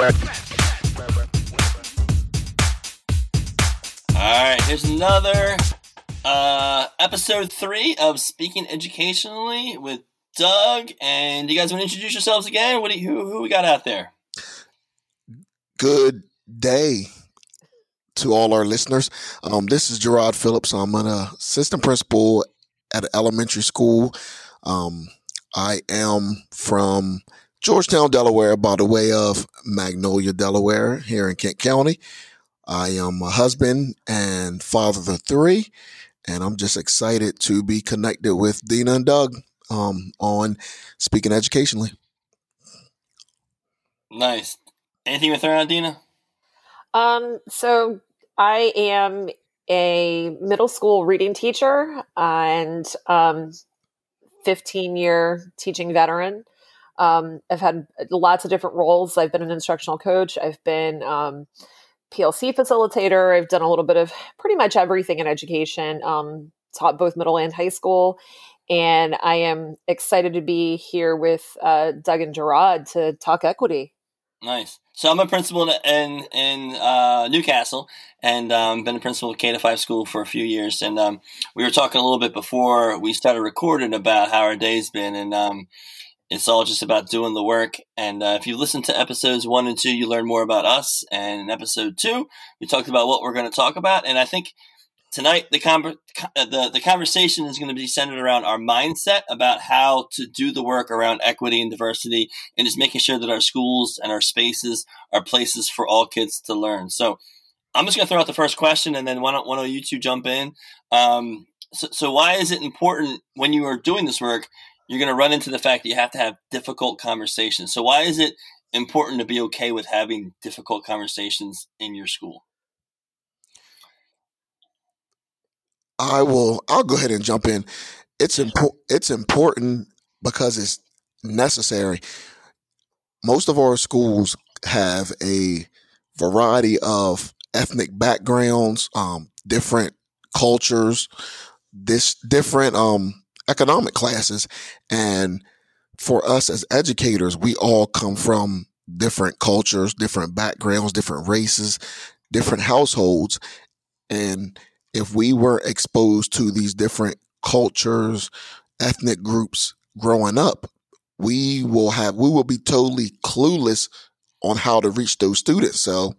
All right, here's another uh, episode three of Speaking Educationally with Doug. And you guys want to introduce yourselves again? What do you, who who we got out there? Good day to all our listeners. Um, this is Gerard Phillips. I'm an assistant principal at an elementary school. Um, I am from Georgetown, Delaware, by the way of Magnolia, Delaware, here in Kent County. I am a husband and father of three, and I'm just excited to be connected with Dina and Doug um, on speaking educationally. Nice. Anything with her on Dina? Um, so I am a middle school reading teacher and um, 15 year teaching veteran. Um, I've had lots of different roles. I've been an instructional coach. I've been um, PLC facilitator. I've done a little bit of pretty much everything in education, um, taught both middle and high school. And I am excited to be here with uh, Doug and Gerard to talk equity. Nice. So I'm a principal in in uh, Newcastle, and um, been a principal at K to five school for a few years. And um, we were talking a little bit before we started recording about how our day's been, and um, it's all just about doing the work. And uh, if you listen to episodes one and two, you learn more about us. And in episode two, we talked about what we're going to talk about. And I think tonight the, uh, the the conversation is going to be centered around our mindset about how to do the work around equity and diversity, and just making sure that our schools and our spaces are places for all kids to learn. So. I'm just going to throw out the first question, and then why don't one of you two jump in? Um, so, so, why is it important when you are doing this work you're going to run into the fact that you have to have difficult conversations. So why is it important to be okay with having difficult conversations in your school? I will. I'll go ahead and jump in. It's important. It's important because it's necessary. Most of our schools have a variety of ethnic backgrounds, um, different cultures, this different um, economic classes. And for us as educators, we all come from different cultures, different backgrounds, different races, different households. And if we were exposed to these different cultures, ethnic groups growing up, we will have, we will be totally clueless on how to reach those students. So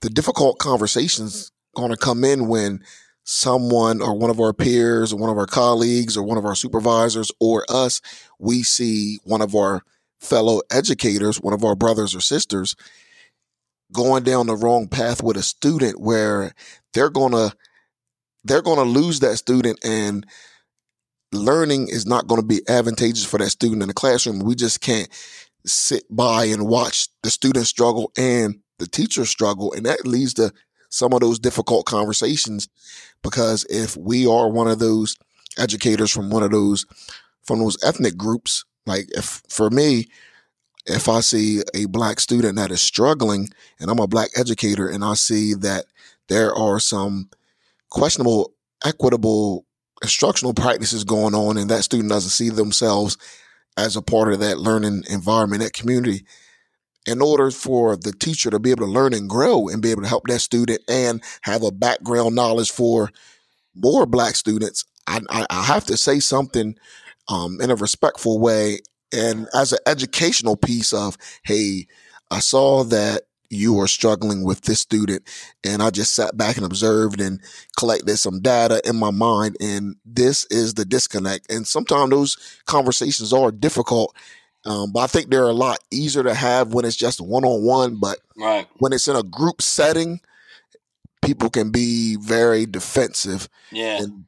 the difficult conversations going to come in when someone or one of our peers or one of our colleagues or one of our supervisors or us, we see one of our fellow educators, one of our brothers or sisters going down the wrong path with a student where they're going to they're going to lose that student and learning is not going to be advantageous for that student in the classroom. We just can't sit by and watch the student struggle and the teacher struggle and that leads to some of those difficult conversations because if we are one of those educators from one of those from those ethnic groups like if for me if i see a black student that is struggling and i'm a black educator and i see that there are some questionable equitable instructional practices going on and that student doesn't see themselves as a part of that learning environment that community in order for the teacher to be able to learn and grow and be able to help that student and have a background knowledge for more black students, I, I, have to say something um, in a respectful way and as an educational piece of, hey, I saw that you are struggling with this student and I just sat back and observed and collected some data in my mind and this is the disconnect. And sometimes those conversations are difficult um, but I think they're a lot easier to have when it's just one on one. But right. when it's in a group setting, people can be very defensive. Yeah. And,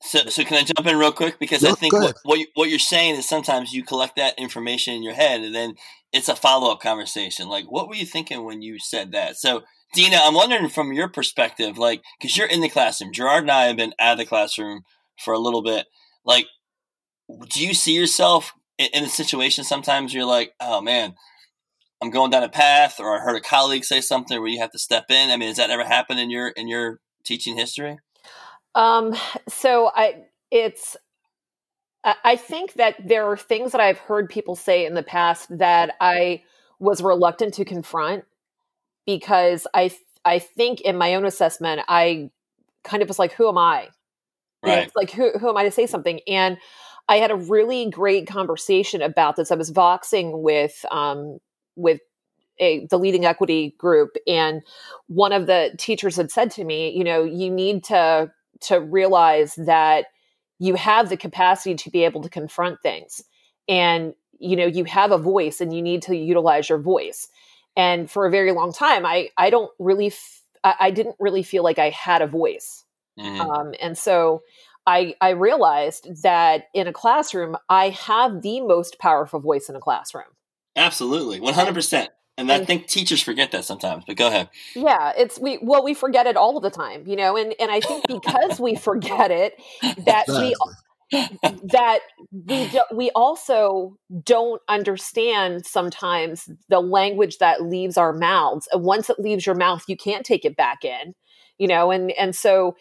so, so can I jump in real quick because I think what what, you, what you're saying is sometimes you collect that information in your head and then it's a follow up conversation. Like, what were you thinking when you said that? So, Dina, I'm wondering from your perspective, like, because you're in the classroom. Gerard and I have been out of the classroom for a little bit. Like, do you see yourself in a situation sometimes you're like, oh man, I'm going down a path, or I heard a colleague say something where you have to step in. I mean, has that ever happened in your in your teaching history? Um, so I it's I think that there are things that I've heard people say in the past that I was reluctant to confront. because I I think in my own assessment I kind of was like, who am I? You know, it's like who who am I to say something? And I had a really great conversation about this. I was voxing with um, with a, the leading equity group, and one of the teachers had said to me, you know, you need to to realize that you have the capacity to be able to confront things, and you know, you have a voice, and you need to utilize your voice. And for a very long time, I I don't really f- I, I didn't really feel like I had a voice. Mhm. Um, and so I, I realized that in a classroom, I have the most powerful voice in a classroom. Absolutely, one hundred percent. And I think teachers forget that sometimes. But go ahead. Yeah, it's we well we forget it all the time, you know, and and I think because we forget it that we that we do, we also don't understand sometimes the language that leaves our mouths. And once it leaves your mouth, you can't take it back in, you know, and and so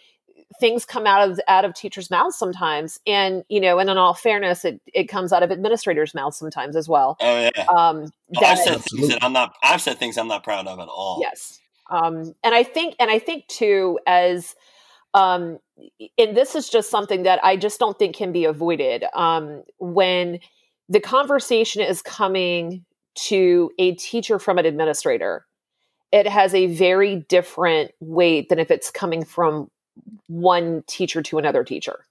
things come out of out of teachers' mouths sometimes, and you know, and in all fairness, it it comes out of administrators' mouths sometimes as well. Oh yeah. Um, Oh, I've said things that I'm not. I've said things I'm not proud of at all. Yes. Um, and I think, and I think too, as, um, and this is just something that I just don't think can be avoided. Um, when the conversation is coming to a teacher from an administrator, it has a very different weight than if it's coming from one teacher to another teacher.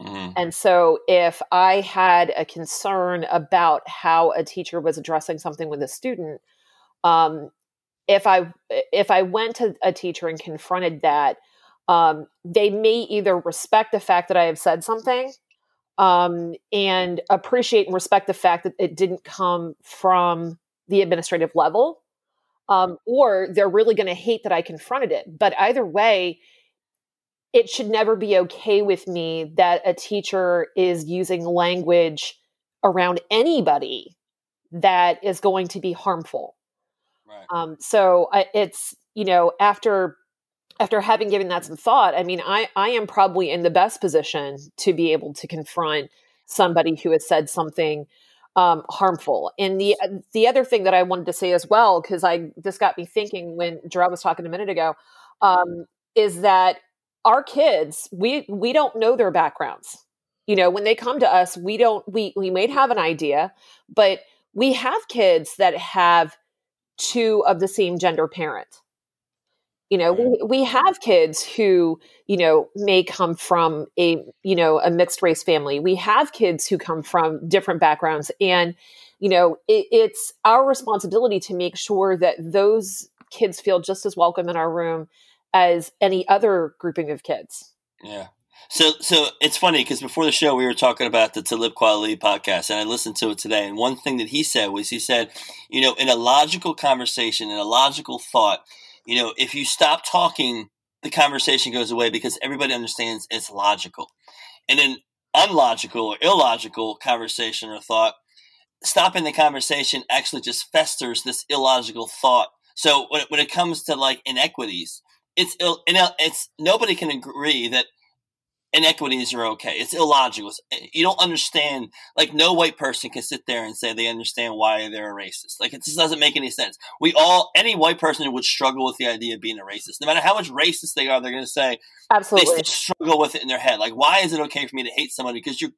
Mhm. And so, if I had a concern about how a teacher was addressing something with a student, um, if I if I went to a teacher and confronted that, um, they may either respect the fact that I have said something, um, and appreciate and respect the fact that it didn't come from the administrative level, um, or they're really going to hate that I confronted it. But either way, it should never be okay with me that a teacher is using language around anybody that is going to be harmful. Right. Um, so I, it's you know after after having given that some thought, I mean, I I am probably in the best position to be able to confront somebody who has said something um, harmful. And the the other thing that I wanted to say as well, because I this got me thinking when Gerard was talking a minute ago, um, is that our kids we we don't know their backgrounds. You know, when they come to us, we don't we we may have an idea, but we have kids that have two of the same gender parent. You know, we, we have kids who, you know, may come from a, you know, a mixed race family. We have kids who come from different backgrounds. And, you know, it, it's our responsibility to make sure that those kids feel just as welcome in our room as any other grouping of kids. Yeah. So, so it's funny because before the show we were talking about the Talib Kweli podcast, and I listened to it today. And one thing that he said was, he said, you know, in a logical conversation, in a logical thought, you know, if you stop talking, the conversation goes away because everybody understands it's logical. And in unlogical or illogical conversation or thought, stopping the conversation actually just festers this illogical thought. So when it, when it comes to like inequities, it's ill, it's nobody can agree that inequities are okay. It's illogical. It's, eh, you don't understand. Like no white person can sit there and say they understand why they're a racist. Like it just doesn't make any sense. We all, any white person would struggle with the idea of being a racist. No matter how much racist they are, they're going to say Absolutely. still struggle with it in their head. Like why is it okay for me to hate somebody? Because you're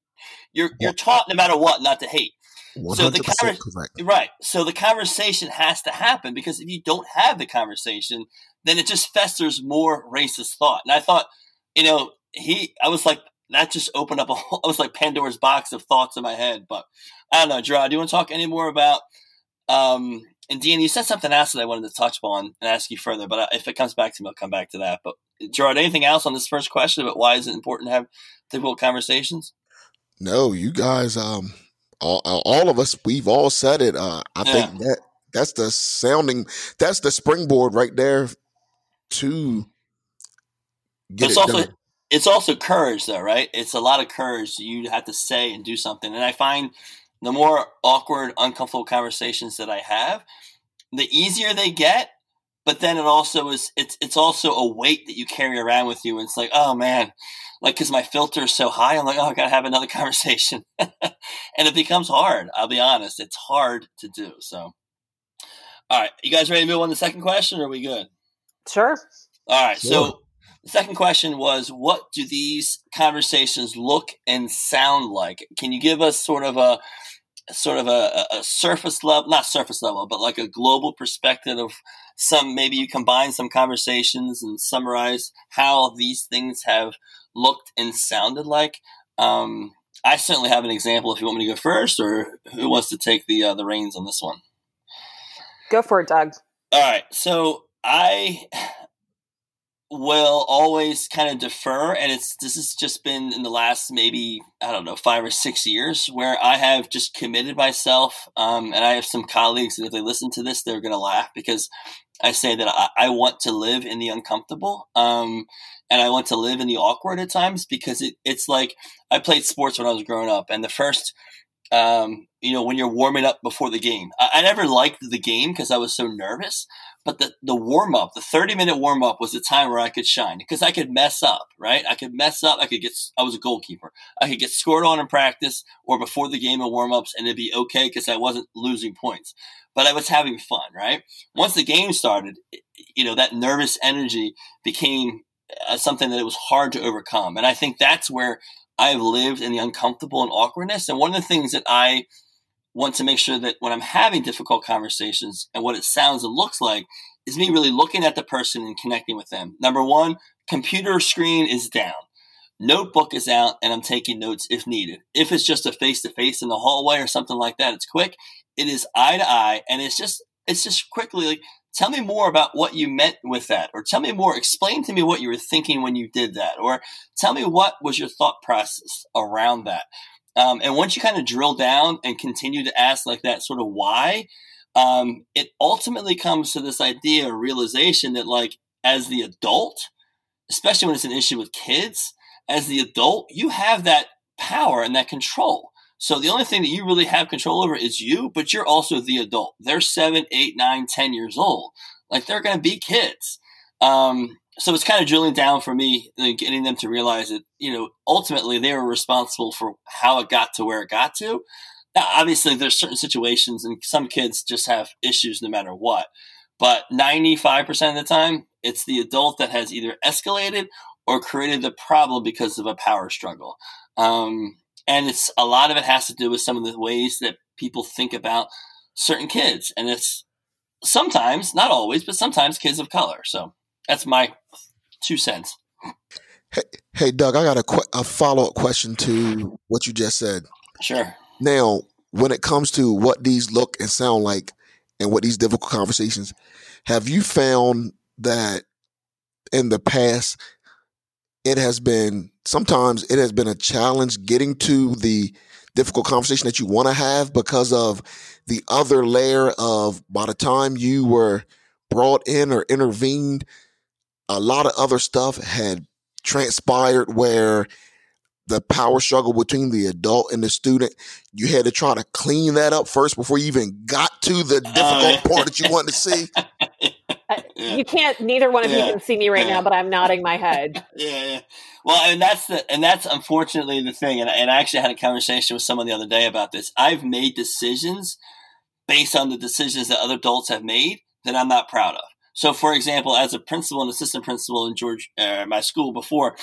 you're you're taught no matter what not to hate. So the hundred conver- Right. So the conversation has to happen because if you don't have the conversation, then it just festers more racist thought. And I thought, you know, he, I was like, that just opened up a whole, I was like Pandora's box of thoughts in my head. But I don't know, Gerard, do you want to talk any more about, um, and Dean, you said something else that I wanted to touch on and ask you further, but if it comes back to me, I'll come back to that. But Gerard, anything else on this first question about why is it important to have difficult conversations? No, you guys, um, all, all of us, we've all said it. Uh, I think that that's the sounding, that's the springboard right there to get it's it also done. it's also courage though right? It's a lot of courage you have to say and do something. And i find the more awkward uncomfortable conversations that i have the easier they get but then it also is it's it's also a weight that you carry around with you. And it's like oh man like because my filter is so high i'm like oh i gotta have another conversation. And it becomes hard i'll be honest. It's hard to do so. All right, you guys ready to move on to the second question, or are we good? Sure. All right, Sure. so the second question was, what do these conversations look and sound like? Can you give us sort of a sort of a, a surface level, not surface level, but like a global perspective of some, maybe you combine some conversations and summarize how these things have looked and sounded like. Um, I certainly have an example if you want me to go first, or who wants to take the uh, the reins on this one. Go for it, Doug. All right, so I will always kind of defer, and it's this has just been in the last maybe I don't know five or six years where I have just committed myself, um, and I have some colleagues that if they listen to this, they're going to laugh because I say that I, I want to live in the uncomfortable. Um, and I want to live in the awkward at times because it, it's like I played sports when I was growing up, and the first um, you know, when you're warming up before the game. I, I never liked the game because I was so nervous, but the, the warm up, the 30 minute warm up was the time where I could shine because I could mess up, right? I could mess up. I could get, I was a goalkeeper. I could get scored on in practice or before the game of warm ups and it'd be okay because I wasn't losing points, but I was having fun, right? Once the game started, you know, that nervous energy became uh, something that it was hard to overcome. And I think that's where I've lived in the uncomfortable and awkwardness. And one of the things that I want to make sure that when I'm having difficult conversations and what it sounds and looks like is me really looking at the person and connecting with them. Number one, computer screen is down. Notebook is out and I'm taking notes if needed. If it's just a face to face in the hallway or something like that, it's quick. It is eye to eye and it's just it's just quickly like tell me more about what you meant with that or tell me more explain to me what you were thinking when you did that or tell me what was your thought process around that. Um, and once you kind of drill down and continue to ask like that sort of why um, it ultimately comes to this idea or realization that like as the adult especially when it's an issue with kids as the adult you have that power and that control so the only thing that you really have control over is you, but you're also the adult. They're seven, eight, nine, ten years old. Like they're going to be kids. Um, so it's kind of drilling down for me, and getting them to realize that you know ultimately they were responsible for how it got to where it got to. Now, obviously, there's certain situations, and some kids just have issues no matter what. But 95% of the time, it's the adult that has either escalated or created the problem because of a power struggle. Um, and it's a lot of it has to do with some of the ways that people think about certain kids. And it's sometimes not always but sometimes kids of color. So that's my two cents. Hey, hey Doug, I got a, que- a follow up question to what you just said. sure. Now, when it comes to what these look and sound like and what these difficult conversations, have you found that in the past it has been sometimes it has been a challenge getting to the difficult conversation that you want to have because of the other layer of by the time you were brought in or intervened, a lot of other stuff had transpired where the power struggle between the adult and the student, you had to try to clean that up first before you even got to the difficult oh, yeah. part that you wanted to see. You can't. Neither one of Yeah. you can see me right Yeah. now, but I'm nodding my head. yeah, yeah. Well, and that's the and that's unfortunately the thing. And, and I actually had a conversation with someone the other day about this. I've made decisions based on the decisions that other adults have made that I'm not proud of. So, for example, as a principal and assistant principal in George, uh, my school before,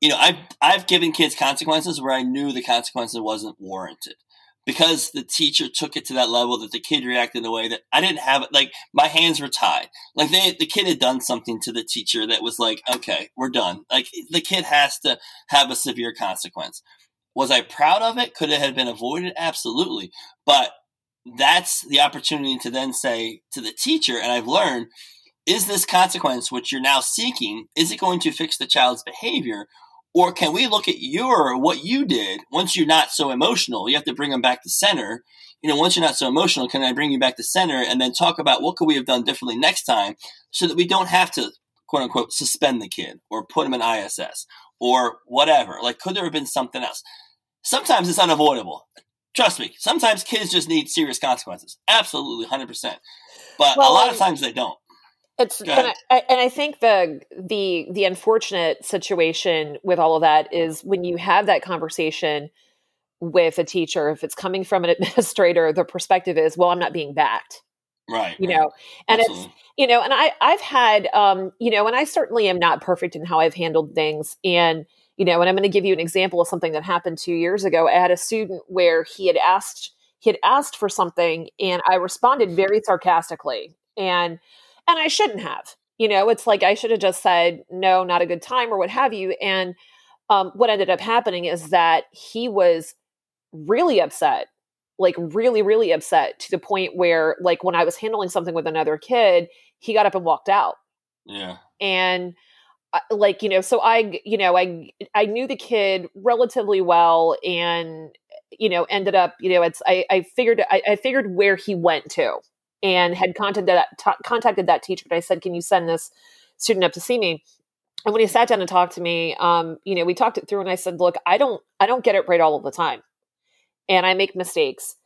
you know, I've I've given kids consequences where I knew the consequences wasn't warranted because the teacher took it to that level that the kid reacted in a way that I didn't have. it. Like my hands were tied. Like they, the kid had done something to the teacher that was like, okay, we're done. Like the kid has to have a severe consequence. Was I proud of it? Could it have been avoided? Absolutely. But that's the opportunity to then say to the teacher, and I've learned, is this consequence which you're now seeking, is it going to fix the child's behavior? Or can we look at your what you did once you're not so emotional? You have to bring them back to center. You know, once you're not so emotional, can I bring you back to center and then talk about what could we have done differently next time so that we don't have to quote unquote suspend the kid or put him in ISS or whatever. Like could there have been something else? Sometimes it's unavoidable. Trust me, sometimes kids just need serious consequences. Absolutely, 100%. But Well, a lot of times they don't. It's and. I, and I think the the the unfortunate situation with all of that is when you have that conversation with a teacher, if it's coming from an administrator, the perspective is, well, I'm not being backed. Right. You right. know, and Absolutely. it's you know, and I I've had um, you know, and I certainly am not perfect in how I've handled things, and you know, and I'm going to give you an example of something that happened two years ago. I had a student where he had asked he had asked for something, and I responded very sarcastically, and and I shouldn't have. You know, it's like I should have just said no, not a good time, or what have you. And um, what ended up happening is that he was really upset like really really upset to the point where like when i was handling something with another kid he got up and walked out yeah. and uh, like you know so i you know i i knew the kid relatively well and you know ended up you know it's i i figured i, I figured where he went to and had contacted that t- contacted that teacher and i said can you send this student up to see me and when he sat down and talked to me um you know we talked it through and i said look i don't i don't get it right all of the time and I make mistakes.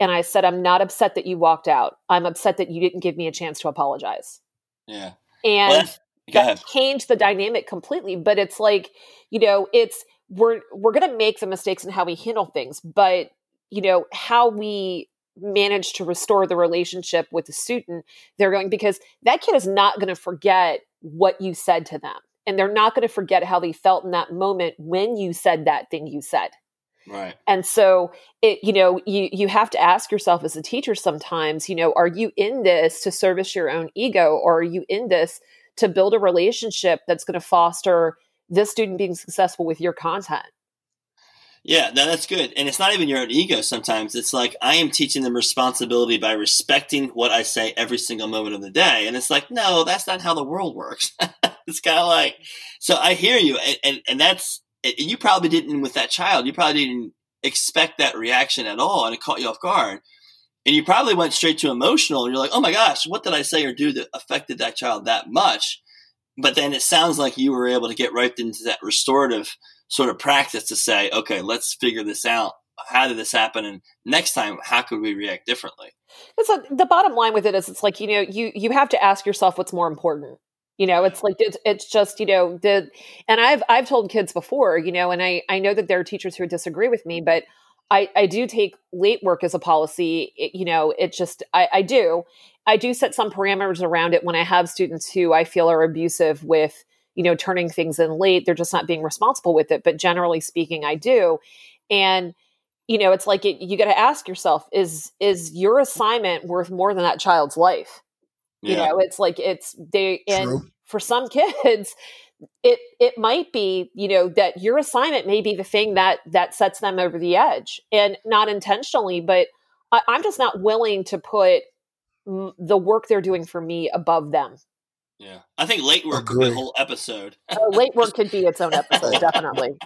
And I said, I'm not upset that you walked out. I'm upset that you didn't give me a chance to apologize. Yeah. And Well, that changed the dynamic completely. But it's like, you know, it's we're we're gonna make the mistakes in how we handle things, but you know, how we manage to restore the relationship with the student, they're going because that kid is not gonna forget what you said to them. And they're not gonna forget how they felt in that moment when you said that thing you said Right. and so it you know you you have to ask yourself as a teacher sometimes you know are you in this to service your own ego or are you in this to build a relationship that's going to foster this student being successful with your content Yeah, no, that's good. And it's not even your own ego sometimes. It's like I am teaching them responsibility by respecting what I say every single moment of the day. And it's like, no, that's not how the world works. it's kind of like, so I hear you. And, and, and that's, you probably didn't with that child, you probably didn't expect that reaction at all. And it caught you off guard. And you probably went straight to emotional. And you're like, oh my gosh, what did I say or do that affected that child that much? But then it sounds like you were able to get right into that restorative sort of practice to say, okay, let's figure this out. How did this happen? And next time, how could we react differently? it's like the bottom line with it is it's like you know you you have to ask yourself what's more important you know it's like it's, it's just you know the and i've i've told kids before you know and i i know that there are teachers who disagree with me but i i do take late work as a policy it, you know it just i i do i do set some parameters around it when i have students who i feel are abusive with you know turning things in late they're just not being responsible with it but generally speaking i do. And you know it's like it, you got to ask yourself is is your assignment worth more than that child's life? You know it's like it's they and True. for some kids it it might be you know that your assignment may be the thing that that sets them over the edge and not intentionally but I, i'm just not willing to put the work they're doing for me above them yeah. I think late work could be a Agree. whole episode. uh, late work could be its own episode definitely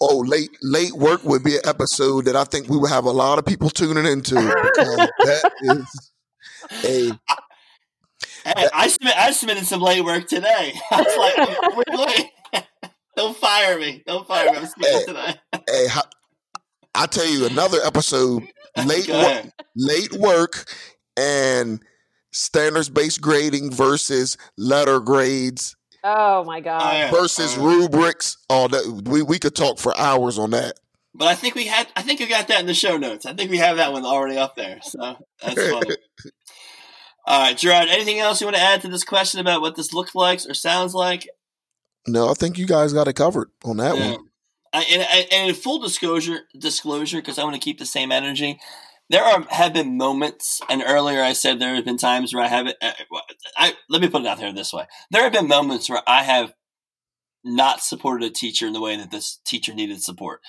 Oh, late late work would be an episode that I think we would have a lot of people tuning into that is a Hey, I, submit, I submitted some late work today. I was like, really? Don't fire me. Don't fire me. I'm submitting today. hey. ho- I tell you another episode late work, late work and standards based grading versus letter grades oh my god versus Uh, rubrics. Oh, that we we could talk for hours on that. But I think we had. I think we got that in the show notes. I think we have that one already up there. So that's funny. All right, Gerard. Anything else you want to add to this question about what this looks like or sounds like? No, I think you guys got it covered on that Yeah. one. I, and, and and in full disclosure, disclosure, because I want to keep the same energy. There are have been moments, and earlier I said there have been times where I haven't. uh, I let me put it out there this way: there have been moments where I have not supported a teacher in the way that this teacher needed support,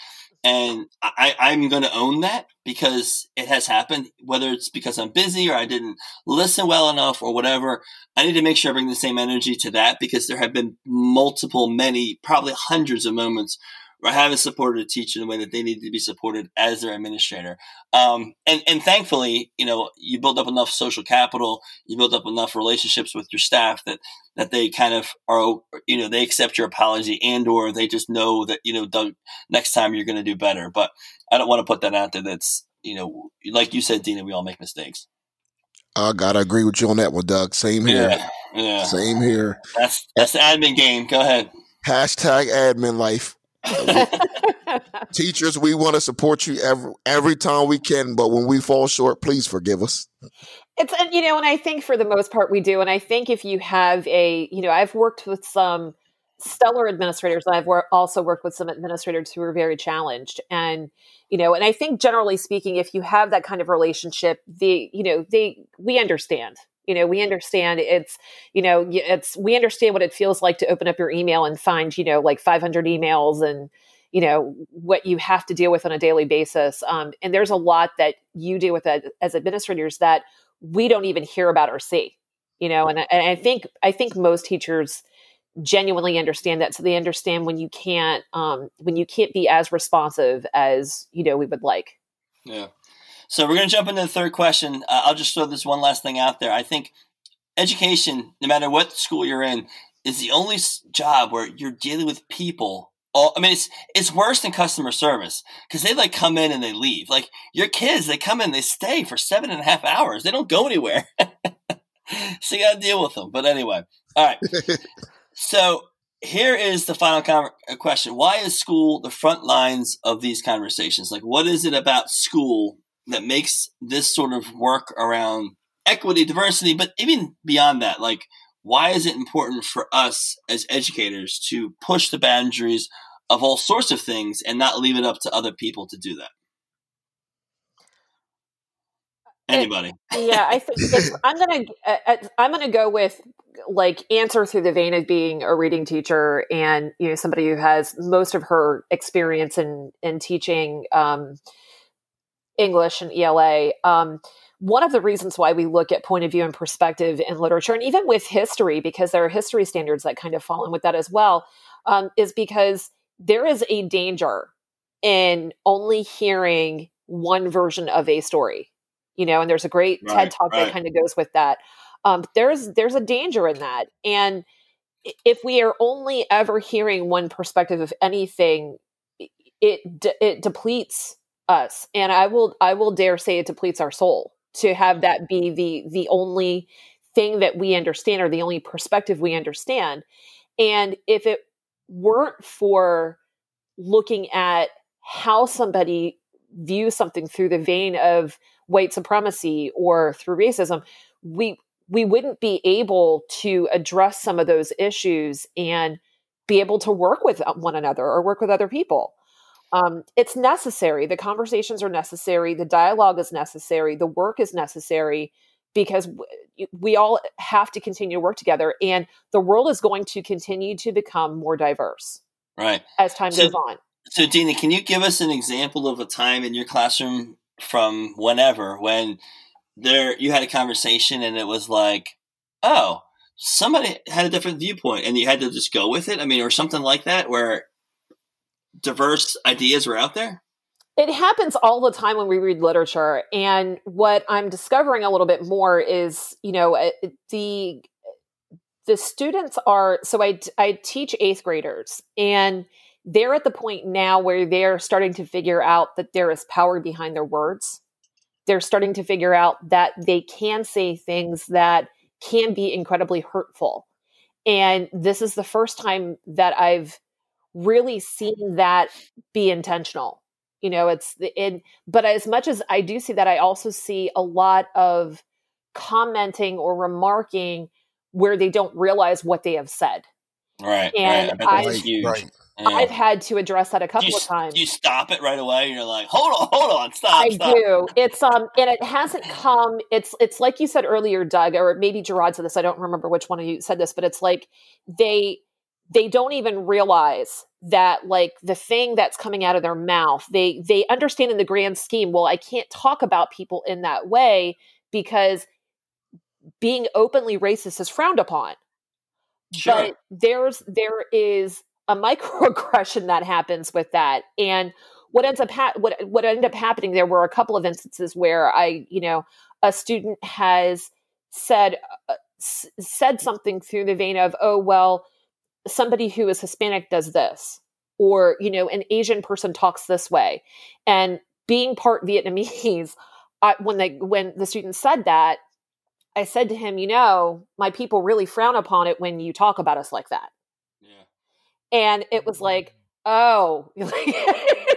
and I, I'm going to own that because it has happened. Whether it's because I'm busy or I didn't listen well enough or whatever, I need to make sure I bring the same energy to that because there have been multiple, many, probably hundreds of moments I haven't supported a teacher in the way that they need to be supported as their administrator. Um, and, and thankfully, you know, you build up enough social capital, you build up enough relationships with your staff that, that they kind of are, you know, they accept your apology and, or they just know that, you know, Doug, next time you're going to do better. But I don't want to put that out there. That's, you know, like you said, Dina, we all make mistakes. I gotta agree with you on that one, Doug. Same here. Yeah. Yeah. Same here. That's, that's the admin game. Go ahead. Hashtag admin life. Teachers, we want to support you every every time we can, but when we fall short, please forgive us. It's and you know, and I think for the most part we do. And I think if you have a, you know, I've worked with some stellar administrators, and I've wor- also worked with some administrators who are very challenged. And you know, and I think generally speaking, if you have that kind of relationship, the you know, they we understand. You know, we understand it's you know, it's we understand what it feels like to open up your email and find you know like 500 emails and you know what you have to deal with on a daily basis um, and there's a lot that you deal with as administrators that we don't even hear about or see you know and I, and I think i think most teachers genuinely understand that so they understand when you can't um, when you can't be as responsive as you know we would like. Yeah so we're going to jump into the third question uh, i'll just throw this one last thing out there i think education no matter what school you're in is the only job where you're dealing with people all, I mean, it's it's worse than customer service because they like come in and they leave. Like your kids, they come in, they stay for seven and a half hours. They don't go anywhere. so you got to deal with them. But anyway, all right. so here is the final con- uh, question: Why is school the front lines of these conversations? Like, what is it about school that makes this sort of work around equity, diversity, but even beyond that, like why is it important for us as educators to push the boundaries of all sorts of things and not leave it up to other people to do that? Anybody? It, yeah, I think I'm gonna uh, uh, I'm gonna go with like answer through the vein of being a reading teacher and you know somebody who has most of her experience in in teaching um, English and ELA. Um, one of the reasons why we look at point of view and perspective in literature, and even with history, because there are history standards that kind of fall in with that as well, um, is because there is a danger in only hearing one version of a story. You know, and there's a great right, TED talk right. that kind of goes with that. Um, there's there's a danger in that, and if we are only ever hearing one perspective of anything, it it depletes us, and I will I will dare say it depletes our soul to have that be the the only thing that we understand or the only perspective we understand. And if it weren't for looking at how somebody views something through the vein of white supremacy or through racism we we wouldn't be able to address some of those issues and be able to work with uh, one another or work with other people um, it's necessary. The conversations are necessary. The dialogue is necessary. The work is necessary because we all have to continue to work together. And the world is going to continue to become more diverse. Right. As time so, goes on. So, Dina, can you give us an example of a time in your classroom from whenever when there you had a conversation and it was like, oh, somebody had a different viewpoint and you had to just go with it? I mean, or something like that where diverse ideas were out there? It happens all the time when we read literature. And what I'm discovering a little bit more is, you know, uh, the the students are so I I teach 8th graders and they're at the point now where they're starting to figure out that there is power behind their words. They're starting to figure out that they can say things that can be incredibly hurtful. And this is the first time that I've really seeing that be intentional you know it's the in but as much as i do see that i also see a lot of commenting or remarking where they don't realize what they have said right and right. I've, right. I've had to address that a couple you, of times. You stop it right away. You're like, hold on, hold on, stop. I stop. do. It's um, and it hasn't come. It's it's like you said earlier, Doug, or maybe Gerard said this. I don't remember which one of you said this, but it's like they they don't even realize that like the thing that's coming out of their mouth they they understand in the grand scheme well i can't talk about people in that way because being openly racist is frowned upon sure. but there's there is a microaggression that happens with that and what ends up ha- what what ended up happening there were a couple of instances where i you know a student has said uh, s- said something through the vein of oh well somebody who is Hispanic does this, or you know, an Asian person talks this way, and being part Vietnamese, I, when they when the student said that, I said to him, you know, my people really frown upon it when you talk about us like that. Yeah. And it was like, mm. oh this is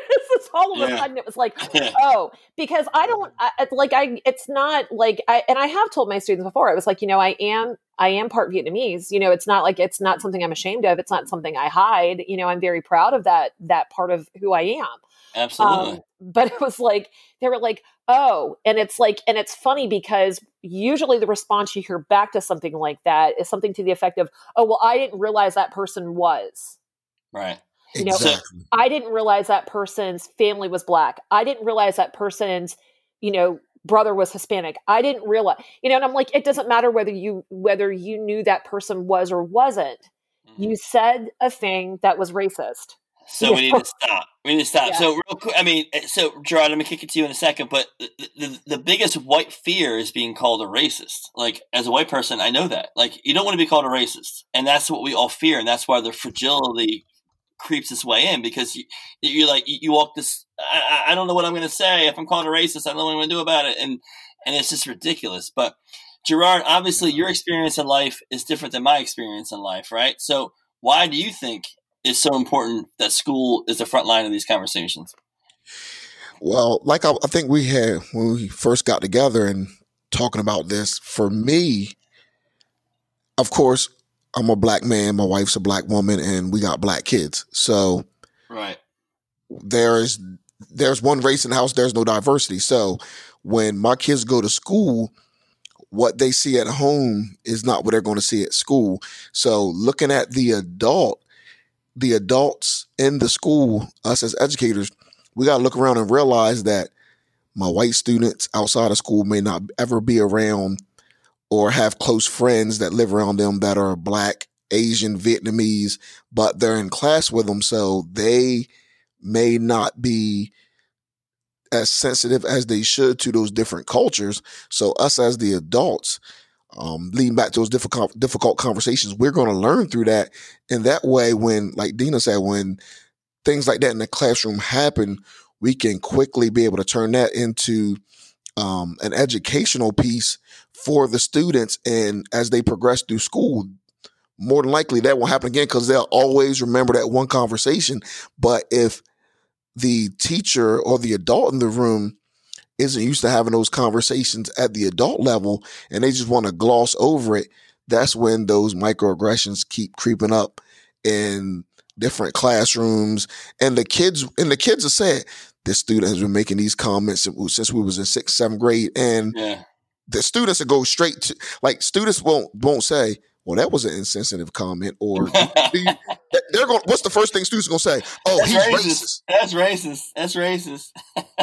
all of a Yeah. sudden it was like oh because i don't I, like i it's not like i and i have told my students before i was like you know i am i am part vietnamese you know it's not like it's not something i'm ashamed of it's not something i hide you know i'm very proud of that that part of who i am Absolutely. um, but it was like they were like oh and it's like and it's funny because usually the response you hear back to something like that is something to the effect of oh well i didn't realize that person was right. You know, exactly. I didn't realize that person's family was black. I didn't realize that person's, you know, brother was Hispanic. I didn't realize, you know, and I'm like, it doesn't matter whether you whether you knew that person was or wasn't. Mhm. You said a thing that was racist. So we need to stop. We need to stop. Yeah. So real quick, I mean, eh, so Gerard, let me kick it to you in a second. But the, the the biggest white fear is being called a racist. Like as a white person, I know that. Like you don't want to be called a racist, and that's what we all fear, and that's why the fragility creeps its way in because you, you're like you, you walk this. I, I- don't know what I'm going to say if I'm called a racist. I don't know what I'm going to do about it, and and it's just ridiculous. But Gerard, obviously, your experience in life is different than my experience in life, right? So why do you think it's so important that school is the front line of these conversations? Well, like I, I think we had when we first got together and talking about this, for me, of course, I'm a black man, my wife's a black woman, and we got black kids. So Right. there's there's one race in the house, there's no diversity. So when my kids go to school, what they see at home is not what they're going to see at school. So looking at the adult, the adults in the school, us as educators, we got to look around and realize that my white students outside of school may not ever be around or have close friends that live around them that are black, Asian, Vietnamese, but they're in class with them. So they may not be as sensitive as they should to those different cultures. So us as the adults, um, leading back to those difficult difficult conversations, we're going to learn through that. And that way, when like Dina said, when things like that in the classroom happen, we can quickly be able to turn that into um, an educational piece for the students. And as they progress through school, more than likely that won't happen again because they'll always remember that one conversation. But if the teacher or the adult in the room isn't used to having those conversations at the adult level and they just want to gloss over it, that's when those microaggressions keep creeping up in different classrooms. And the kids and the kids are saying, this student has been making these comments since we was in sixth, seventh grade. And Yeah. The students will go straight to like students won't won't say, well, that was an insensitive comment, or they're going. What's the first thing students are going to say? Oh, That's he's racist. racist. That's racist. That's racist.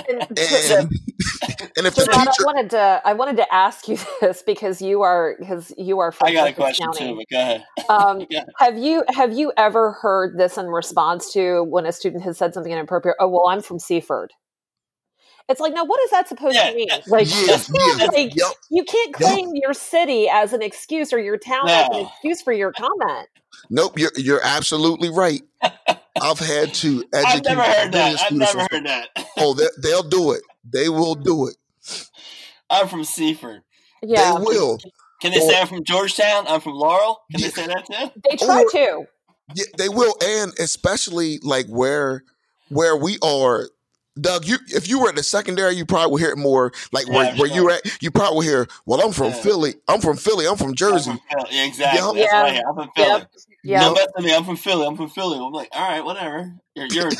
And, And and if the Gerard, teacher, I wanted to I wanted to ask you this because you are because you are from I got a question County. too, but go ahead. Um, Yeah. have you have you ever heard this in response to when a student has said something inappropriate? Oh well, I'm from Seaford. It's like, now what is that supposed Yeah, to mean? yeah, Like, yeah, it's not yeah, like yep. you can't claim your city as an excuse or your town as an excuse for your comment. Nope, you're you're absolutely right. I've had to educate I've never heard that. I've never heard that. Oh, they, they'll do it. They will do it. I'm from Seaford. Yeah, They will. Can they Or- say I'm from Georgetown? I'm from Laurel. Can Yeah. they say that too? they try Or- to. Yeah, they will, and especially like where where we are. Doug, you if you were at the secondary, you probably would hear it more. Like where, Yeah, where sure. you at, you probably would hear. Well, I'm from Yeah. Philly. I'm from Philly. I'm from Jersey. I'm from Philly. Yeah, exactly. Yep. That's Yeah. right. I'm from Philly. Yep. Yeah. No, but to me, I'm from Philly. I'm from Philly. I'm like, all right, whatever. You're you're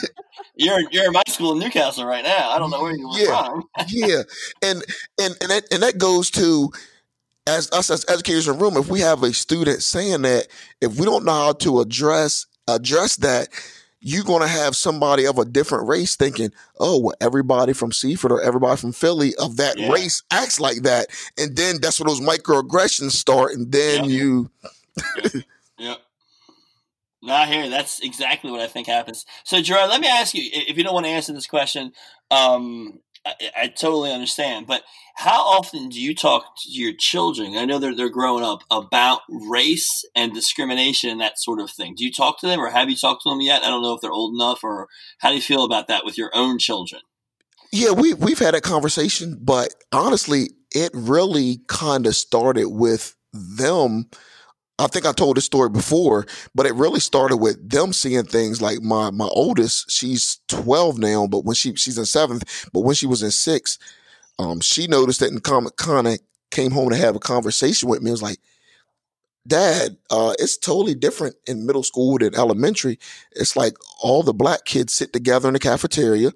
you're you're in my school in Newcastle right now. I don't know where you were Yeah. from. yeah, and and and that, and that goes to as us as educators in the room. If we have a student saying that, if we don't know how to address address that, you're going to have somebody of a different race thinking, "Oh, well, everybody from Seaford or everybody from Philly of that Yeah. race acts like that," and then that's where those microaggressions start, and then Yep. you, Yep. Not here. That's exactly what I think happens. So, Gerard, let me ask you if you don't want to answer this question. Um, I, I totally understand, but how often do you talk to your children? I know they're they're growing up about race and discrimination and that sort of thing. Do you talk to them, or have you talked to them yet? I don't know if they're old enough, or how do you feel about that with your own children? yeah, we we've had a conversation, but honestly, it really kind of started with them I think I told this story before, but it really started with them seeing things like my my oldest, she's 12 now, but when she she's in seventh, but when she was in sixth, um, she noticed it and kind of came home to have a conversation with me. It was like, Dad, uh, it's totally different in middle school than elementary. It's like all the black kids sit together in the cafeteria.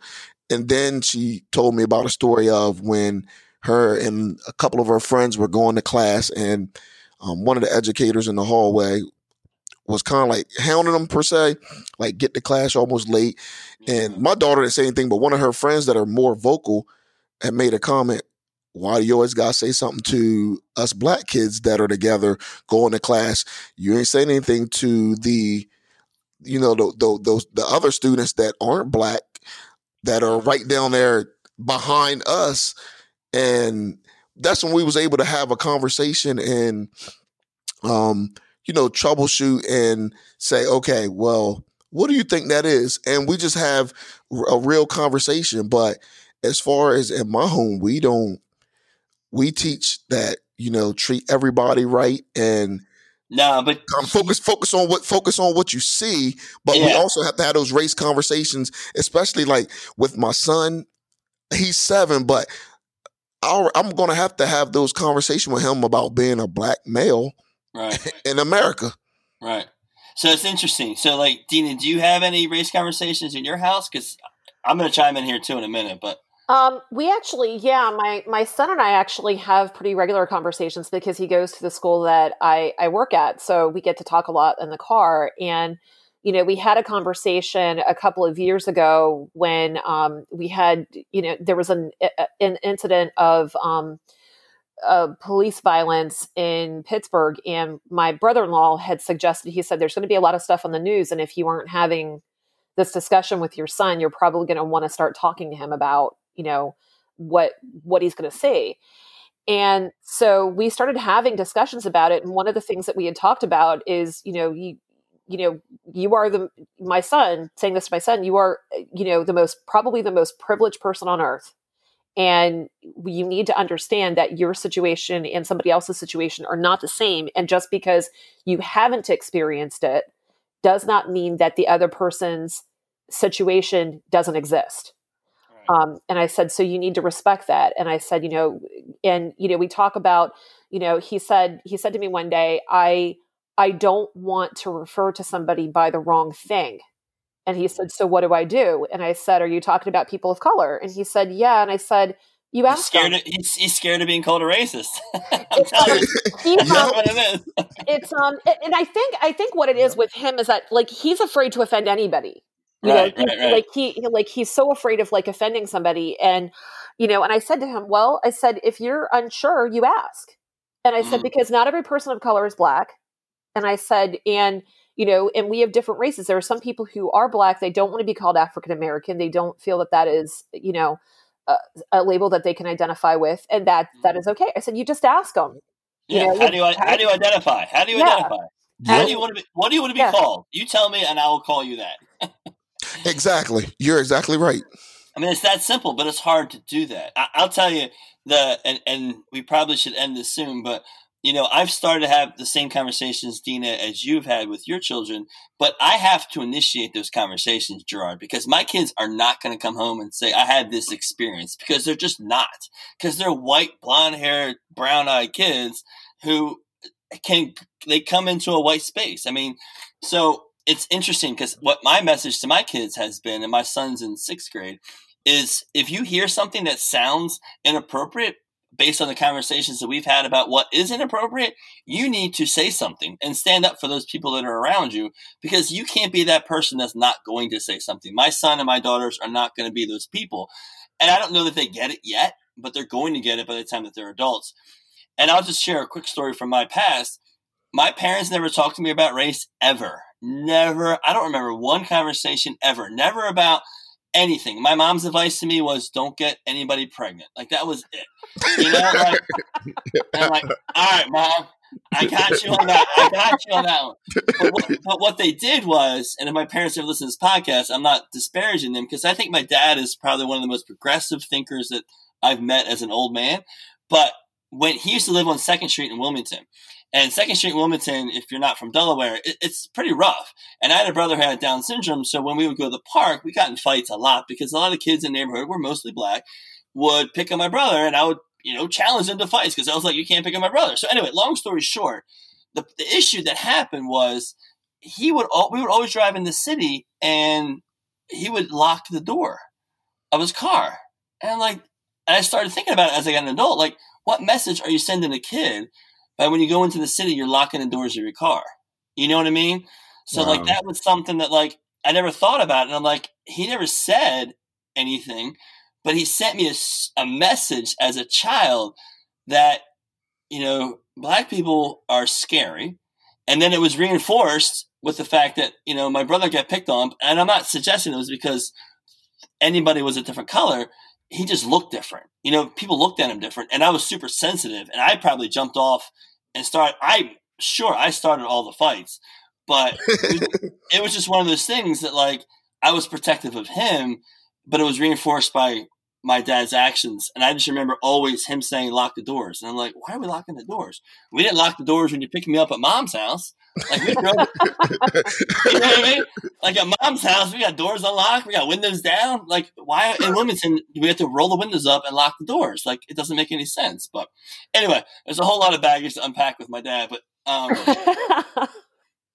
And then she told me about a story of when her and a couple of her friends were going to class and um, one of the educators in the hallway was kind of like hounding them per se, like get to class almost late. And my daughter didn't say anything, but one of her friends that are more vocal had made a comment. Why do you always gotta say something to us black kids that are together going to class? You ain't saying anything to the, you know, the, the, those the other students that aren't black that are right down there behind us, and that's when we was able to have a conversation and um you know troubleshoot and say okay well what do you think that is and we just have a real conversation but as far as in my home we don't we teach that you know treat everybody right and no, but um, focus focus on what focus on what you see, but yeah. we also have to have those race conversations, especially like with my son. He's seven, but i am going to have to have those conversations with him about being a black male right. in America. Right. So it's interesting. So, like, Dina, do you have any race conversations in your house? Because I'm going to chime in here too in a minute, but. Um, we actually, yeah, my my son and I actually have pretty regular conversations because he goes to the school that I I work at, so we get to talk a lot in the car. And you know, we had a conversation a couple of years ago when um, we had, you know, there was an an incident of um, uh, police violence in Pittsburgh, and my brother in law had suggested. He said, "There's going to be a lot of stuff on the news, and if you aren't having this discussion with your son, you're probably going to want to start talking to him about, you know, what what he's going to say." And so we started having discussions about it. And one of the things that we had talked about is, you know, you, you know you are the my son saying this to my son you are you know the most probably the most privileged person on earth. And you need to understand that your situation and somebody else's situation are not the same. And just because you haven't experienced it does not mean that the other person's situation doesn't exist. Um, and i said so you need to respect that. And i said you know and you know we talk about you know he said he said to me one day i I don't want to refer to somebody by the wrong thing. And he said, So what do I do? And I said, Are you talking about people of color? And he said, Yeah. And I said, You asked he's scared. Of, he's, he's, scared of being called a racist. it's, um, he's, um, it is. it's um and I think I think what it is with him is that like he's afraid to offend anybody. You right, know, right, right. like he like he's so afraid of like offending somebody. And you know, and I said to him, Well, I said, if you're unsure, you ask. And I said, mm. because not every person of color is black and I said, and you know, and we have different races. There are some people who are black; they don't want to be called African American. They don't feel that that is, you know, a, a, label that they can identify with, and that that mm-hmm. is okay. I said, you just ask them. Yeah. know, how do you how do you identify? How do you yeah. identify? How do you want to be? What do you want to be yeah. called? You tell me, and I will call you that. exactly. You're exactly right. I mean, it's that simple, but it's hard to do that. I, will tell you the, and, and we probably should end this soon, but you know, I've started to have the same conversations, Dina, as you've had with your children, but I have to initiate those conversations, Gerard, because my kids are not going to come home and say, I had this experience, because they're just not. Because they're white, blonde haired, brown eyed kids who can, they come into a white space. I mean, so it's interesting because what my message to my kids has been, and my son's in sixth grade, is if you hear something that sounds inappropriate, based on the conversations that we've had about what is inappropriate, you need to say something and stand up for those people that are around you because you can't be that person that's not going to say something. My son and my daughters are not going to be those people. And I don't know that they get it yet, but they're going to get it by the time that they're adults. And I'll just share a quick story from my past. My parents never talked to me about race ever. Never. I don't remember one conversation ever. Never about anything. My mom's advice to me was don't get anybody pregnant. Like that was it. You know, like I'm like, all right, mom, I got you on that. I got you on that one. But what, but what they did was, and if my parents ever listen to this podcast, I'm not disparaging them because I think my dad is probably one of the most progressive thinkers that I've met as an old man. But when he used to live on Second Street in Wilmington, And Second Street, in Wilmington, if you're not from Delaware, it, it's pretty rough. And I had a brother who had Down syndrome, so when we would go to the park, we got in fights a lot because a lot of kids in the neighborhood were mostly black, would pick on my brother, and I would, you know, challenge them to fights because I was like, you can't pick on my brother. So anyway, long story short, the, the issue that happened was he would we would always drive in the city and he would lock the door of his car. And like and I started thinking about it as I got an adult, like what message are you sending a kid by when you go into the city you're locking the doors of your car? You know what I mean? So wow. like that was something that like I never thought about and I'm like he never said anything, but he sent me a, a message as a child that you know black people are scary and then it was reinforced with the fact that you know my brother got picked on, and I'm not suggesting it was because anybody was a different color. He just looked different. You know, people looked at him different, and I was super sensitive, and I probably jumped off and started. I'm sure I started all the fights, but it was just one of those things that like I was protective of him, but it was reinforced by my dad's actions. And I just remember always him saying, lock the doors. And I'm like, why are we locking the doors? We didn't lock the doors when you picked me up at mom's house. Like we drove, you know what I mean? Like at mom's house, we got doors unlocked, we got windows down. Like why in Wilmington do we have to roll the windows up and lock the doors? Like it doesn't make any sense. But anyway, there's a whole lot of baggage to unpack with my dad. But um,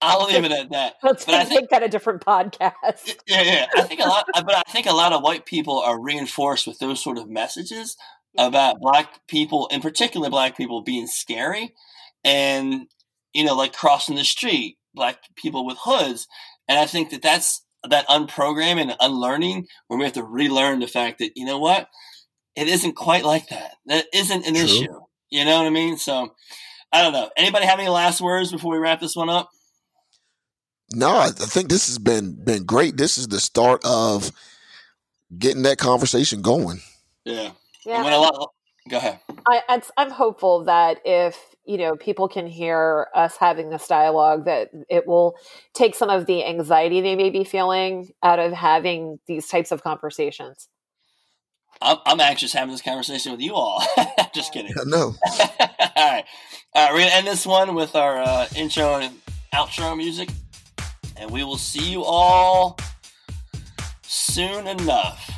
I'll leave it at that. Let's but I think that a different podcast. Yeah, yeah. I think a lot, but I think a lot of white people are reinforced with those sort of messages about black people, in particular, black people being scary, and you know, like crossing the street, black people with hoods, and I think that that's that unprogramming and unlearning where we have to relearn the fact that you know what, it isn't quite like that. That isn't an True. issue. You know what I mean? So. I don't know. Anybody have any last words before we wrap this one up? No, I think this has been been great. This is the start of getting that conversation going. Yeah. Yeah. Lot, go ahead. I, I'm hopeful that if you know people can hear us having this dialogue, that it will take some of the anxiety they may be feeling out of having these types of conversations. I'm, I'm anxious having this conversation with you all. Just kidding. No. all right. All right. We're gonna end this one with our uh, intro and outro music and we will see you all soon enough.